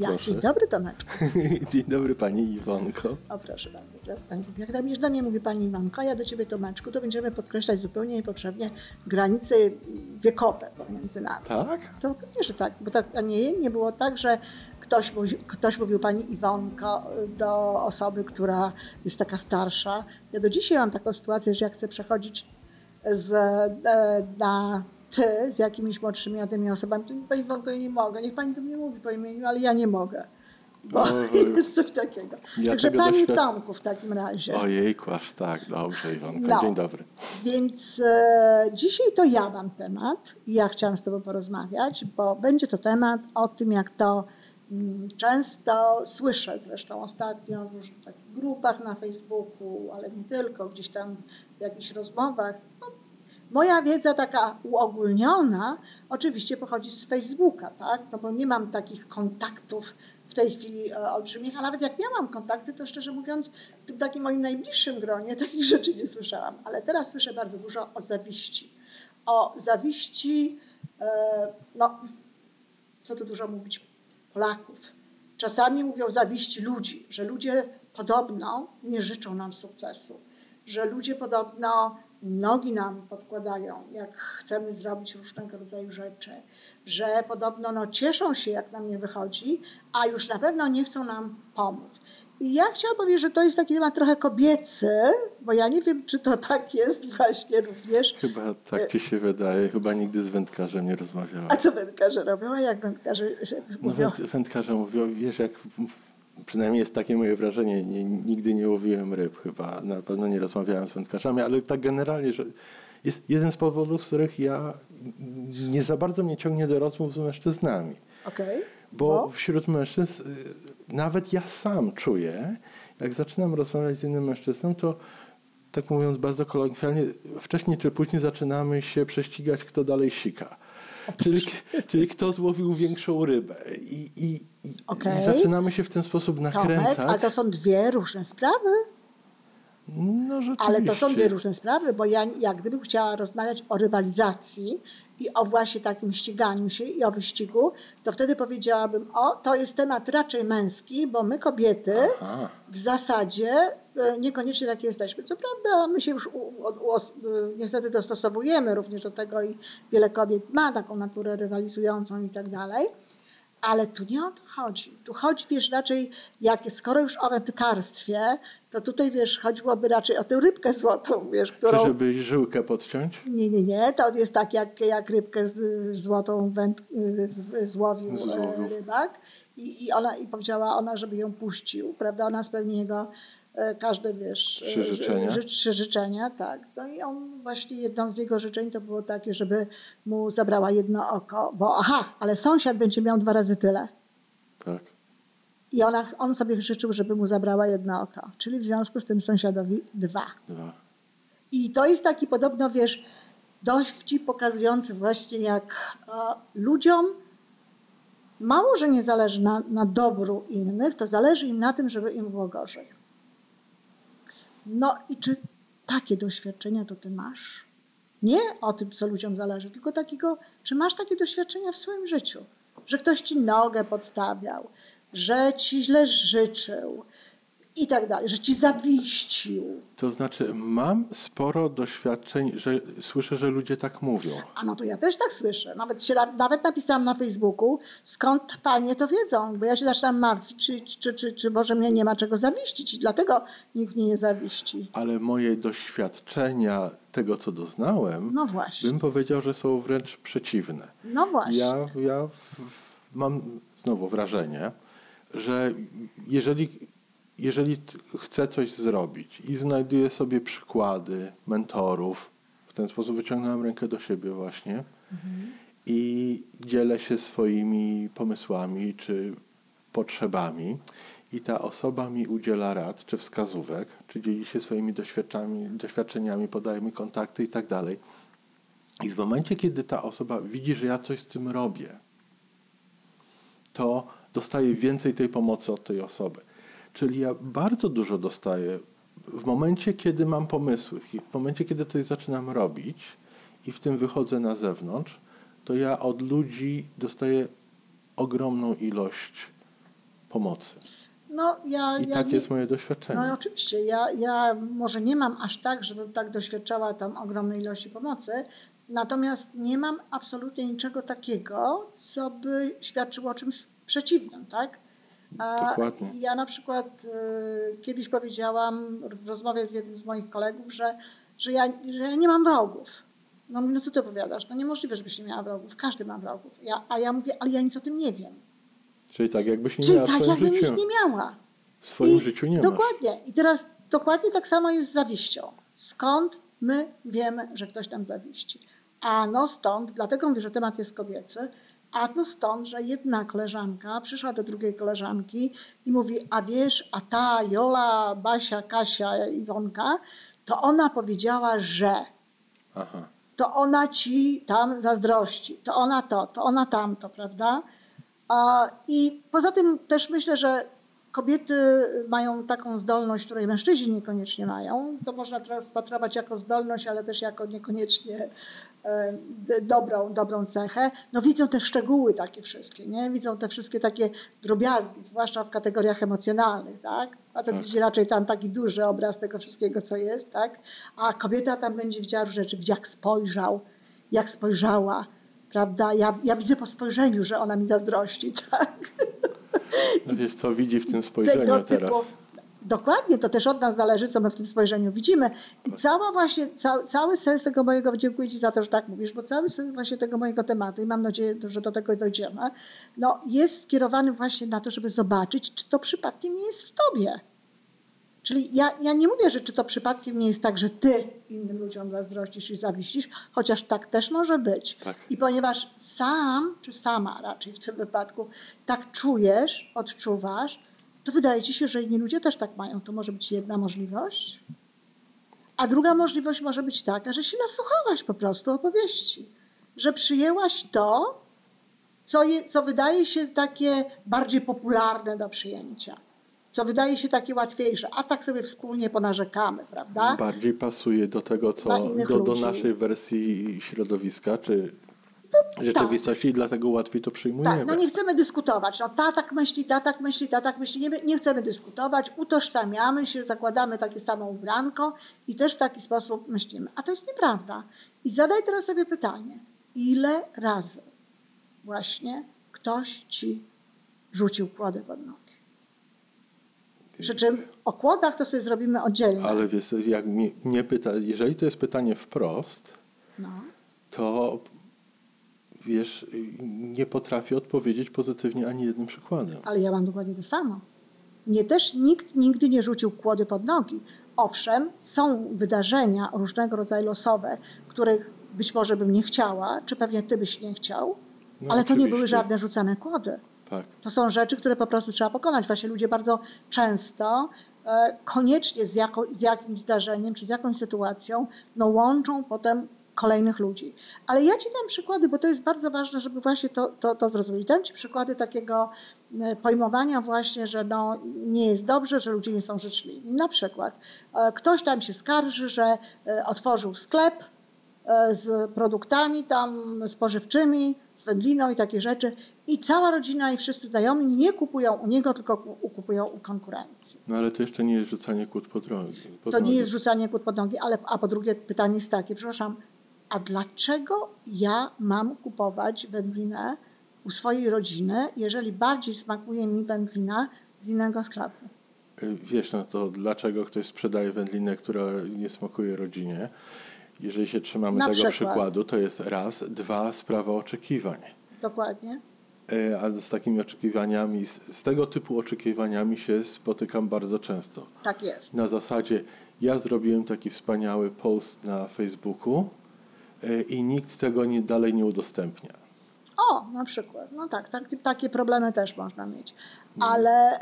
Ja, dzień dobry Tomeczku. Dzień dobry pani Iwonko. O proszę bardzo, teraz pani, jak tam już do mnie mówi pani Iwanko, a ja do ciebie Tomeczku, to będziemy podkreślać zupełnie niepotrzebnie granice wiekowe pomiędzy nami. Tak? To pewnie, że tak, bo tak, a nie, nie było tak, że ktoś, mówi- ktoś mówił pani Iwonko do osoby, która jest taka starsza. Ja do dzisiaj mam taką sytuację, że jak chcę przechodzić z, e, na ty z jakimiś młodszymi młodymi osobami, to pani Iwonko, ja nie mogę, niech pani do mnie mówi po imieniu, ale ja nie mogę. Bo Oj. jest coś takiego. Ja Także pani doświad- Tomku w takim razie. Ojejku, aż tak. Dobrze Iwonko, No. dzień dobry. Więc e, dzisiaj to ja mam temat i ja chciałam z Tobą porozmawiać, bo będzie to temat o tym, jak to mm, często słyszę zresztą ostatnio w różnych grupach na Facebooku, ale nie tylko, gdzieś tam w jakichś rozmowach. No, moja wiedza taka uogólniona oczywiście pochodzi z Facebooka, tak? No bo nie mam takich kontaktów w tej chwili e, olbrzymich, a nawet jak miałam kontakty, to szczerze mówiąc w tym takim moim najbliższym gronie takich rzeczy nie słyszałam. Ale teraz słyszę bardzo dużo o zawiści. O zawiści, e, no co tu dużo mówić, Polaków. Czasami mówią zawiści ludzi, że ludzie podobno nie życzą nam sukcesu, że ludzie podobno nogi nam podkładają, jak chcemy zrobić różnego rodzaju rzeczy, że podobno no, cieszą się, jak nam nie wychodzi, a już na pewno nie chcą nam pomóc. I ja chciałam powiedzieć, że to jest taki temat trochę kobiecy, bo ja nie wiem, czy to tak jest właśnie również. Chyba tak ci się wydaje. Chyba nigdy z wędkarzem nie rozmawiałam. A co wędkarze robią? A jak wędkarze No, mówią? węd- wędkarze mówią, wiesz, jak przynajmniej jest takie moje wrażenie, nie, nigdy nie łowiłem ryb chyba, na pewno nie rozmawiałem z wędkarzami, ale tak generalnie, że jest jeden z powodów, z których ja nie za bardzo mnie ciągnie do rozmów z mężczyznami. Okej. Bo wśród mężczyzn, y, nawet ja sam czuję, jak zaczynam rozmawiać z innym mężczyzną, to tak mówiąc bardzo kolokwialnie, wcześniej czy później zaczynamy się prześcigać, kto dalej sika. Czyli, czyli kto złowił większą rybę. I, i, i, Okej. i zaczynamy się w ten sposób Tomek, nakręcać. ale to są dwie różne sprawy. No. Ale to są dwie różne sprawy, bo ja jak gdybym chciała rozmawiać o rywalizacji i o właśnie takim ściganiu się i o wyścigu, to wtedy powiedziałabym, o, to jest temat raczej męski, bo my kobiety Aha. w zasadzie e, niekoniecznie takie jesteśmy. Co prawda my się już u, u, u, e, niestety dostosowujemy również do tego i wiele kobiet ma taką naturę rywalizującą i tak dalej. Ale tu nie o to chodzi. Tu chodzi, wiesz, raczej, jak skoro już o wędkarstwie, to tutaj, wiesz, chodziłoby raczej o tę rybkę złotą, wiesz, Czy którą... żeby żyłkę podciąć? Nie, nie, nie, to jest tak, jak, jak rybkę z, złotą węd, złowił Złowił. e, rybak i, i, ona, i powiedziała ona, żeby ją puścił, prawda, ona spełni jego każde, wiesz... Trzy e, życzenia. ży- Trzy życzenia, tak. No i on właśnie, jedną z jego życzeń to było takie, żeby mu zabrała jedno oko, bo aha, ale sąsiad będzie miał dwa razy tyle. Tak. I ona, on sobie życzył, żeby mu zabrała jedno oko, czyli w związku z tym sąsiadowi dwa. Dwa. I to jest taki podobno, wiesz, dowcip pokazujący właśnie jak e, ludziom mało, że nie zależy na, na dobru innych, to zależy im na tym, żeby im było gorzej. No i czy takie doświadczenia to ty masz? Nie o tym, co ludziom zależy, tylko takiego, czy masz takie doświadczenia w swoim życiu? Że ktoś ci nogę podstawiał, że ci źle życzył i tak dalej, że ci zawiścił. To znaczy, mam sporo doświadczeń, że słyszę, że ludzie tak mówią. A no to ja też tak słyszę. Nawet, się, nawet napisałam na Facebooku, skąd panie to wiedzą, bo ja się zaczynam martwić, czy, czy, czy, czy może mnie nie ma czego zawiścić i dlatego nikt mnie nie zawiści. Ale moje doświadczenia tego, co doznałem, No właśnie. bym powiedział, że są wręcz przeciwne. No właśnie. Ja, ja mam znowu wrażenie, że jeżeli, jeżeli chcę coś zrobić i znajduję sobie przykłady mentorów, w ten sposób wyciągnąłem rękę do siebie właśnie i dzielę się swoimi pomysłami czy potrzebami i ta osoba mi udziela rad czy wskazówek, czy dzieli się swoimi doświadczeniami, doświadczeniami podaje mi kontakty i tak dalej. I w momencie, kiedy ta osoba widzi, że ja coś z tym robię, to dostaje więcej tej pomocy od tej osoby. Czyli ja bardzo dużo dostaję w momencie, kiedy mam pomysły, w momencie, kiedy coś zaczynam robić i w tym wychodzę na zewnątrz, to ja od ludzi dostaję ogromną ilość pomocy. No, ja, I ja tak nie, jest moje doświadczenie. No oczywiście, ja, ja może nie mam aż tak, żebym tak doświadczała tam ogromnej ilości pomocy, natomiast nie mam absolutnie niczego takiego, co by świadczyło o czymś przeciwnym, tak? A Dokładnie. ja na przykład y, kiedyś powiedziałam w rozmowie z jednym z moich kolegów, że, że, ja, że ja nie mam wrogów. No, mówi, no co ty opowiadasz? No niemożliwe, żebyś nie miała wrogów. Każdy ma wrogów. Ja, a ja mówię, ale ja nic o tym nie wiem. Czyli tak jakbyś nie Czyli miała tak, jakbym ich nie miała. W swoim I życiu nie masz. Dokładnie. I teraz dokładnie tak samo jest z zawiścią. Skąd my wiemy, że ktoś nam zawiści? Ano stąd, dlatego mówię, że temat jest kobiecy, a no stąd, że jedna koleżanka przyszła do drugiej koleżanki i mówi, a wiesz, a ta Jola, Basia, Kasia, Iwonka, to ona powiedziała, że Aha. to ona ci tam zazdrości, to ona to, to ona tamto, prawda? I poza tym też myślę, że kobiety mają taką zdolność, której mężczyźni niekoniecznie mają. To można rozpatrować jako zdolność, ale też jako niekoniecznie e, dobrą, dobrą cechę. No widzą te szczegóły takie wszystkie, nie? Widzą te wszystkie takie drobiazgi, zwłaszcza w kategoriach emocjonalnych, tak? Facet Tak. widzi raczej tam taki duży obraz tego wszystkiego, co jest, tak? A kobieta tam będzie widziała różne rzeczy, jak spojrzał, jak spojrzała, prawda? Ja, ja widzę po spojrzeniu, że ona mi zazdrości, tak? Wiesz, co widzi w tym spojrzeniu tego teraz. typu. Dokładnie, to też od nas zależy, co my w tym spojrzeniu widzimy. I cała właśnie, ca, cały sens tego mojego, dziękuję Ci za to, że tak mówisz, bo cały sens właśnie tego mojego tematu, i mam nadzieję, że do tego dojdziemy, no, jest skierowany właśnie na to, żeby zobaczyć, czy to przypadkiem nie jest w Tobie. Czyli ja, ja nie mówię, że czy to przypadkiem nie jest tak, że Ty innym ludziom zazdrościsz i zawiścisz, chociaż tak też może być. Tak. I ponieważ sam, czy sama raczej w tym wypadku, tak czujesz, odczuwasz, to wydaje ci się, że inni ludzie też tak mają. To może być jedna możliwość. A druga możliwość może być taka, że się nasłuchałaś po prostu opowieści. Że przyjęłaś to, co, je, co wydaje się takie bardziej popularne do przyjęcia. Co wydaje się takie łatwiejsze. A tak sobie wspólnie ponarzekamy, prawda? Bardziej pasuje do tego, co do, do naszej wersji środowiska, czy rzeczywistości i dlatego łatwiej to przyjmujemy. Tak, no nie chcemy dyskutować. No ta tak myśli, ta tak myśli, ta tak myśli. Nie, nie chcemy dyskutować, utożsamiamy się, zakładamy takie samo ubranko i też w taki sposób myślimy. A to jest nieprawda. I zadaj teraz sobie pytanie, ile razy właśnie ktoś ci rzucił kłodę pod nogi? Przy czym o kłodach to sobie zrobimy oddzielnie. Ale wiesz, jak mnie, pyta, jeżeli to jest pytanie wprost, No. to wiesz, nie potrafię odpowiedzieć pozytywnie ani jednym przykładem. Ale ja mam dokładnie to samo. Mnie też nikt nigdy nie rzucił kłody pod nogi. Owszem, są wydarzenia różnego rodzaju losowe, których być może bym nie chciała, czy pewnie ty byś nie chciał, No, ale to nie były oczywiście. żadne rzucane kłody. Tak. To są rzeczy, które po prostu trzeba pokonać. Właśnie ludzie bardzo często e, koniecznie z, jako, z jakimś zdarzeniem czy z jakąś sytuacją no, łączą potem kolejnych ludzi. Ale ja ci dam przykłady, bo to jest bardzo ważne, żeby właśnie to, to, to zrozumieć. Dam ci przykłady takiego e, pojmowania właśnie, że no, nie jest dobrze, że ludzie nie są życzliwi. Na przykład e, ktoś tam się skarży, że e, otworzył sklep, z produktami tam spożywczymi, z wędliną i takie rzeczy. I cała rodzina i wszyscy znajomi nie kupują u niego, tylko ku- kupują u konkurencji. No ale to jeszcze nie jest rzucanie kłód pod drogi. pod To nie nogi. jest rzucanie kłód pod nogi, ale a po drugie pytanie jest takie, przepraszam, a dlaczego ja mam kupować wędlinę u swojej rodziny, jeżeli bardziej smakuje mi wędlina z innego sklepu? Wiesz, no to dlaczego ktoś sprzedaje wędlinę, która nie smakuje rodzinie? Jeżeli się trzymamy Na tego przykład. przykładu, to jest raz, dwa, sprawa oczekiwań. Dokładnie. E, A z takimi oczekiwaniami, z, tego typu oczekiwaniami się spotykam bardzo często. Tak jest. Na zasadzie, ja zrobiłem taki wspaniały post na Facebooku e, i nikt tego nie, dalej nie udostępnia. O, na przykład. No tak, tak takie problemy też można mieć. Ale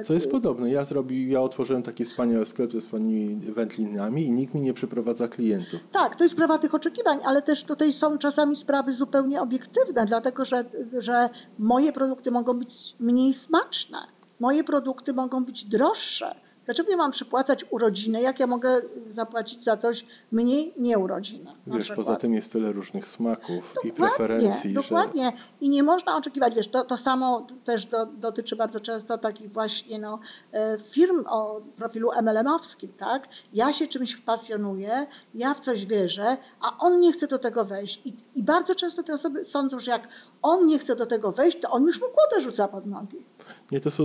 e, Co jest podobne, ja zrobi, ja otworzyłem taki wspaniały sklep ze wspaniałymi wędlinami i nikt mi nie przyprowadza klientów. Tak, to jest sprawa tych oczekiwań, ale też tutaj są czasami sprawy zupełnie obiektywne, dlatego że, że moje produkty mogą być mniej smaczne, moje produkty mogą być droższe, Dlaczego ja mam przypłacać urodziny, jak ja mogę zapłacić za coś mniej nie urodziny? Wiesz, przykład? poza tym jest tyle różnych smaków i Dokładnie, preferencji, dokładnie. I nie można oczekiwać, wiesz, to, to samo też do, dotyczy bardzo często takich właśnie no, e, firm o profilu MLM-owskim, tak? Ja się czymś pasjonuję, ja w coś wierzę, a on nie chce do tego wejść. I, I bardzo często te osoby sądzą, że jak on nie chce do tego wejść, to on już mu kłodę rzuca pod nogi. Nie, to są.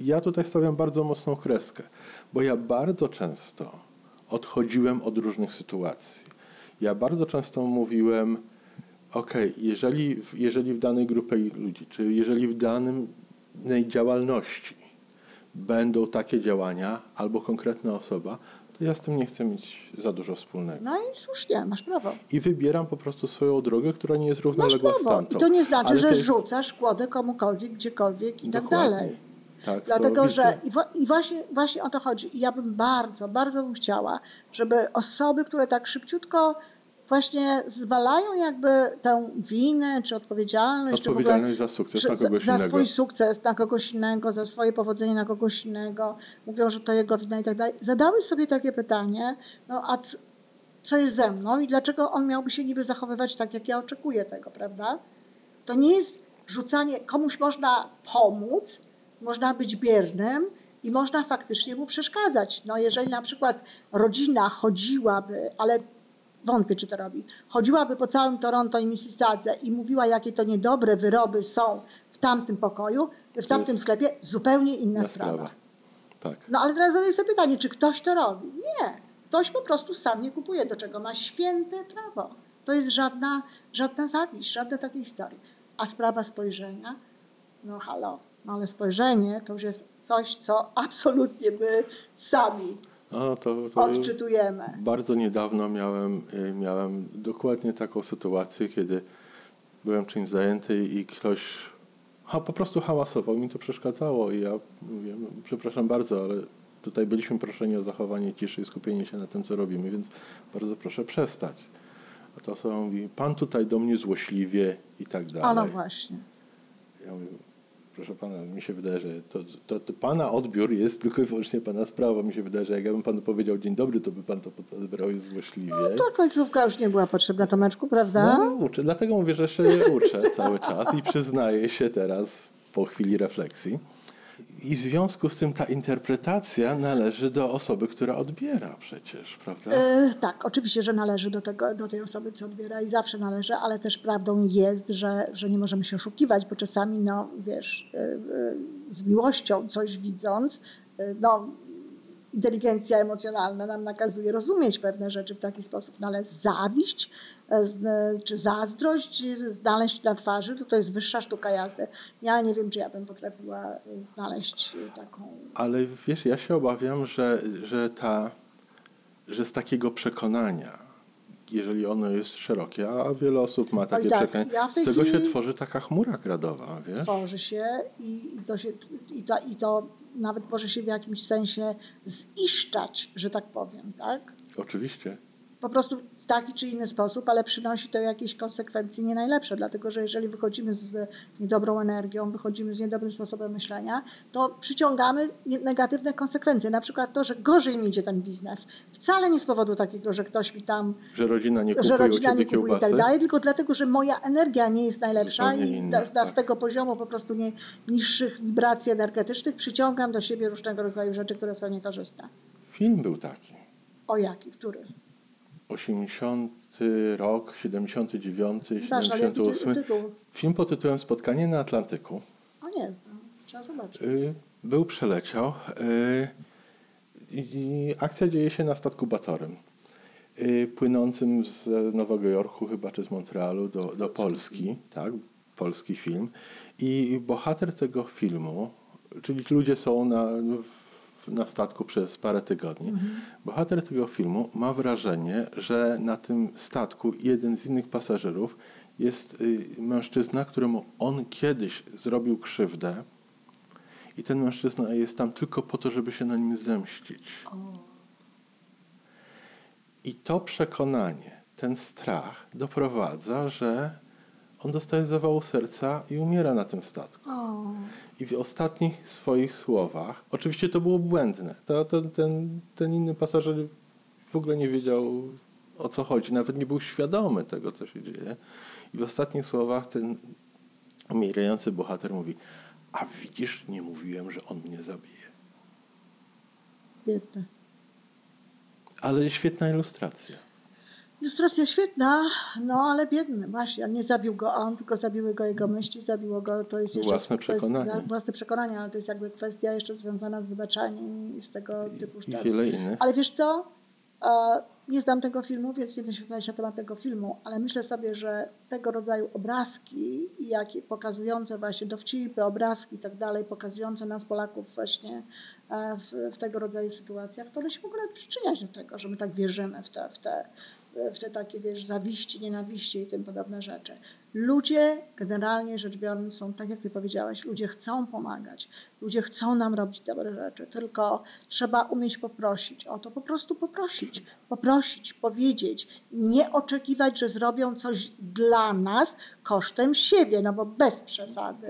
Ja tutaj stawiam bardzo mocną kreskę, bo ja bardzo często odchodziłem od różnych sytuacji. Ja bardzo często mówiłem, ok, jeżeli, w- jeżeli w danej grupie ludzi, czy jeżeli w danej działalności będą takie działania albo konkretna osoba, to ja z tym nie chcę mieć za dużo wspólnego. No i słusznie, masz prawo. I wybieram po prostu swoją drogę, która nie jest Masz równoległa z prawo. tamtą. I to nie znaczy, Ale że jest- rzucasz kłodę komukolwiek, gdziekolwiek i tak Dokładnie. dalej. Tak, Dlatego, że i, i właśnie, właśnie o to chodzi. I ja bym bardzo, bardzo bym chciała, żeby osoby, które tak szybciutko właśnie zwalają jakby tę winę czy odpowiedzialność, w ogóle, Odpowiedzialność za sukces czy na za, kogoś za innego. swój sukces na kogoś innego, za swoje powodzenie na kogoś innego, mówią, że to jego wina i tak dalej. Zadały sobie takie pytanie, no a co jest ze mną i dlaczego on miałby się niby zachowywać tak, jak ja oczekuję tego, prawda? To nie jest rzucanie, komuś można pomóc, można być biernym i można faktycznie mu przeszkadzać. No jeżeli na przykład rodzina chodziłaby, ale wątpię, czy to robi, chodziłaby po całym Toronto i Mississadze i mówiła, jakie to niedobre wyroby są w tamtym pokoju, w tamtym sklepie, zupełnie inna sprawa. sprawa. Tak. No ale teraz zadaję sobie pytanie, czy ktoś to robi? Nie. Ktoś po prostu sam nie kupuje, do czego ma święte prawo. To jest żadna, żadna zawiść, żadne takie historie. A sprawa spojrzenia, no halo, no ale spojrzenie to już jest coś, co absolutnie my sami No, to, to odczytujemy. bardzo niedawno miałem, y, miałem dokładnie taką sytuację, kiedy byłem czymś zajęty i ktoś ha, po prostu hałasował, mi to przeszkadzało i ja mówię, no, przepraszam bardzo, ale tutaj byliśmy proszeni o zachowanie ciszy i skupienie się na tym, co robimy, więc bardzo proszę przestać. A ta osoba mówi, pan tutaj do mnie złośliwie i tak dalej. A no właśnie. Ja mówię, proszę pana, mi się wydaje, że to, to, to pana odbiór jest tylko i wyłącznie pana sprawa. Mi się wydaje, że jak ja bym panu powiedział dzień dobry, to by pan to odebrał złośliwie. No ta końcówka już nie była potrzebna, Tomeczku, prawda? No, uczę. Dlatego mówię, że się uczę cały czas i przyznaję się teraz po chwili refleksji. I w związku z tym ta interpretacja należy do osoby, która odbiera przecież, prawda? E, tak, oczywiście, że należy do, tego, do tej osoby, co odbiera i zawsze należy, ale też prawdą jest, że, że nie możemy się oszukiwać, bo czasami, no wiesz, e, e, z miłością coś widząc, e, no inteligencja emocjonalna nam nakazuje rozumieć pewne rzeczy w taki sposób, no ale zawiść e, e, czy zazdrość e, znaleźć na twarzy, to to jest wyższa sztuka jazdy. Ja nie wiem, czy ja bym potrafiła znaleźć taką... Ale wiesz, ja się obawiam, że, że, ta, że z takiego przekonania, jeżeli ono jest szerokie, a wiele osób ma takie tak, przekonanie, ja z tego się tworzy taka chmura gradowa, wiesz? tworzy się i, i, to się i, to, i to nawet może się w jakimś sensie ziszczać, że tak powiem, tak? Oczywiście. Po prostu w taki czy inny sposób, ale przynosi to jakieś konsekwencje nie najlepsze, dlatego że jeżeli wychodzimy z niedobrą energią, wychodzimy z niedobrym sposobem myślenia, to przyciągamy negatywne konsekwencje. Na przykład to, że gorzej mi idzie ten biznes. Wcale nie z powodu takiego, że ktoś mi tam Że rodzina nie kupuje że rodzina nie kupuje i tak dalej, tylko dlatego, że moja energia nie jest najlepsza i inna, z, z, z tak. tego poziomu po prostu nie, niższych wibracji energetycznych przyciągam do siebie różnego rodzaju rzeczy, które są niekorzystne. Film był taki. O jaki? Który? 80 rok, 79, Ważne, ale jaki ty, 78. tytuł? Film pod tytułem Spotkanie na Atlantyku. O nie. Trzeba zobaczyć. Y, Był, przeleciał. y, I akcja dzieje się na statku Batorym, y, płynącym z Nowego Jorku chyba, czy z Montrealu do, do Polski. Tak, polski film. I bohater tego filmu, czyli ludzie są na, na statku przez parę tygodni. Bohater tego filmu ma wrażenie, że na tym statku jeden z innych pasażerów jest y, mężczyzna, któremu on kiedyś zrobił krzywdę i ten mężczyzna jest tam tylko po to, żeby się na nim zemścić. O, I to przekonanie, ten strach doprowadza, że on dostaje zawału serca i umiera na tym statku. o. I w ostatnich swoich słowach, oczywiście to było błędne, to, to, ten, ten inny pasażer w ogóle nie wiedział o co chodzi, nawet nie był świadomy tego, co się dzieje. I w ostatnich słowach ten umierający bohater mówi: A widzisz, nie mówiłem, że on mnie zabije. Biedne. Ale świetna ilustracja. Ilustracja świetna, no ale biedny, właśnie. Nie zabił go on, tylko zabiły go jego myśli, zabiło go, to jest jeszcze Własne to jest przekonanie. za- własne przekonanie, ale to jest jakby kwestia jeszcze związana z wybaczaniem i z tego typu rzeczy. Ale wiesz co? E, Nie znam tego filmu, więc nie będę się wypowiadać na temat tego filmu, ale myślę sobie, że tego rodzaju obrazki, jakie pokazujące właśnie dowcipy, obrazki i tak dalej, pokazujące nas Polaków właśnie e, w, w tego rodzaju sytuacjach, to one się mogą nawet przyczyniać do tego, że my tak wierzymy w te, w te, w te takie, wiesz, zawiści, nienawiści i tym podobne rzeczy. Ludzie, generalnie rzecz biorąc, są tak, jak ty powiedziałaś, ludzie chcą pomagać, ludzie chcą nam robić dobre rzeczy, tylko trzeba umieć poprosić o to, po prostu poprosić, poprosić, powiedzieć, nie oczekiwać, że zrobią coś dla nas kosztem siebie, no bo bez przesady.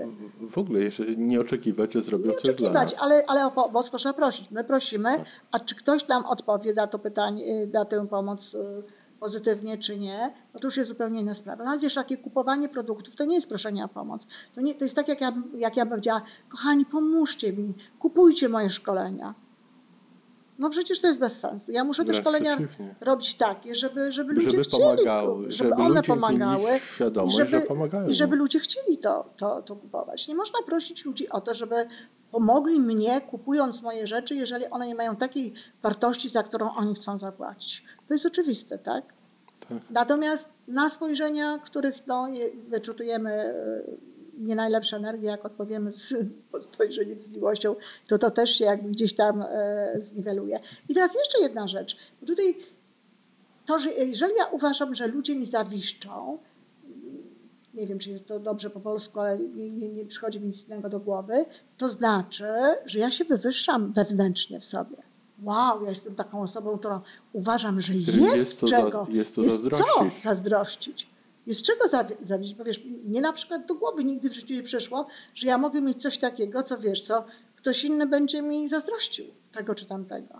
W ogóle nie oczekiwać, że zrobią Nie coś dla oczekiwać, nas. ale, ale o pomoc można prosić. My prosimy, a czy ktoś nam odpowie na to pytanie, na tę pomoc y, pozytywnie czy nie, no to już jest zupełnie inna sprawa. No ale wiesz, takie kupowanie produktów to nie jest proszenie o pomoc. To, nie, to jest tak, jak ja, jak ja bym powiedziała, kochani, pomóżcie mi, kupujcie moje szkolenia. No przecież to jest bez sensu. Ja muszę te Wręcz szkolenia przeciwnie. robić takie, żeby, żeby ludzie Żeby chcieli, pomagały, żeby, żeby one pomagały i żeby, i żeby ludzie chcieli to, to, to kupować. Nie można prosić ludzi o to, żeby pomogli mnie kupując moje rzeczy, jeżeli one nie mają takiej wartości, za którą oni chcą zapłacić. To jest oczywiste, tak? Tak. Natomiast na spojrzenia, których no, je- wyczutujemy e, nie najlepsze energie, jak odpowiemy z pod spojrzeniem z miłością, to to też się jakby gdzieś tam e, zniweluje. I teraz jeszcze jedna rzecz. Bo tutaj to, że jeżeli ja uważam, że ludzie mi zawiszczą, nie wiem, czy jest to dobrze po polsku, ale nie, nie, nie przychodzi mi nic innego do głowy, to znaczy, że ja się wywyższam wewnętrznie w sobie. Wow, ja jestem taką osobą, którą uważam, że jest, Jest to za- czego, jest to co zazdrościć. Jest czego zawi- zawiść, bo wiesz, mnie na przykład do głowy nigdy w życiu nie przeszło, że ja mogę mieć coś takiego, co wiesz, co ktoś inny będzie mi zazdrościł tego czy tamtego.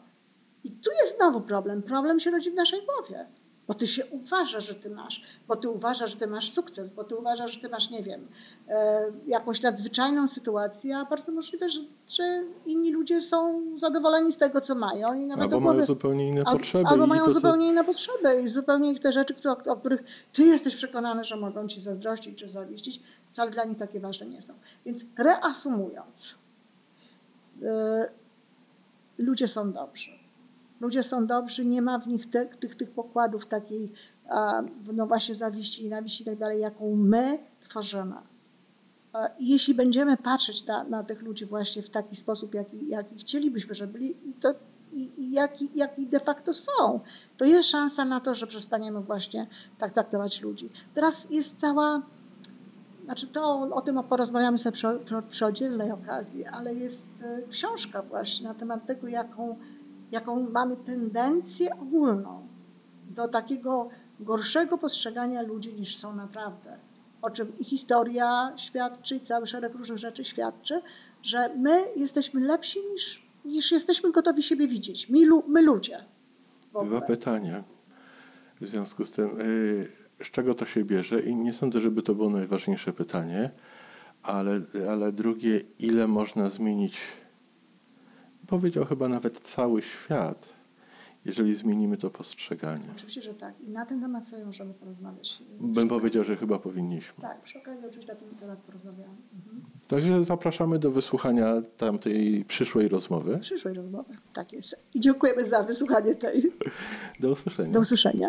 I tu jest znowu problem. Problem się rodzi w naszej głowie. Bo ty się uważasz, że ty masz, bo ty uważasz, że ty masz sukces, bo ty uważasz, że ty masz, nie wiem, e, jakąś nadzwyczajną sytuację, a bardzo możliwe, że, że inni ludzie są zadowoleni z tego, co mają i nawet Albo głowy, mają zupełnie inne al- potrzeby. Albo mają to, co- zupełnie inne potrzeby i zupełnie te rzeczy, które, o których ty jesteś przekonany, że mogą ci zazdrościć czy zawiścić, wcale dla nich takie ważne nie są. Więc reasumując, e, ludzie są dobrzy. Ludzie są dobrzy, nie ma w nich te, tych, tych pokładów takiej, no właśnie zawiści, nienawiści i tak dalej, jaką my tworzymy. Jeśli będziemy patrzeć na, na tych ludzi właśnie w taki sposób, jaki, jaki chcielibyśmy, żeby byli, i, to, i, i jaki, jaki de facto są, to jest szansa na to, że przestaniemy właśnie tak traktować ludzi. Teraz jest cała, znaczy to o tym porozmawiamy sobie przy, przy, przy oddzielnej okazji, ale jest e, książka właśnie na temat tego, jaką, jaką mamy tendencję ogólną do takiego gorszego postrzegania ludzi niż są naprawdę. O czym i historia świadczy, i cały szereg różnych rzeczy świadczy, że my jesteśmy lepsi niż, niż jesteśmy gotowi siebie widzieć. My, my ludzie. Dwa pytania w związku z tym. y, Z czego to się bierze? I nie sądzę, żeby to było najważniejsze pytanie, ale, ale drugie, ile można zmienić, powiedział chyba nawet cały świat, jeżeli zmienimy to postrzeganie. Oczywiście, że tak. I na ten temat sobie możemy porozmawiać. Bym Przy powiedział, okazji. że chyba powinniśmy. Tak, przy okazji oczywiście na ten temat porozmawiamy. Mhm. Także zapraszamy do wysłuchania tamtej przyszłej rozmowy. Przyszłej rozmowy. Tak jest. I dziękujemy za wysłuchanie tej. Do usłyszenia. Do usłyszenia.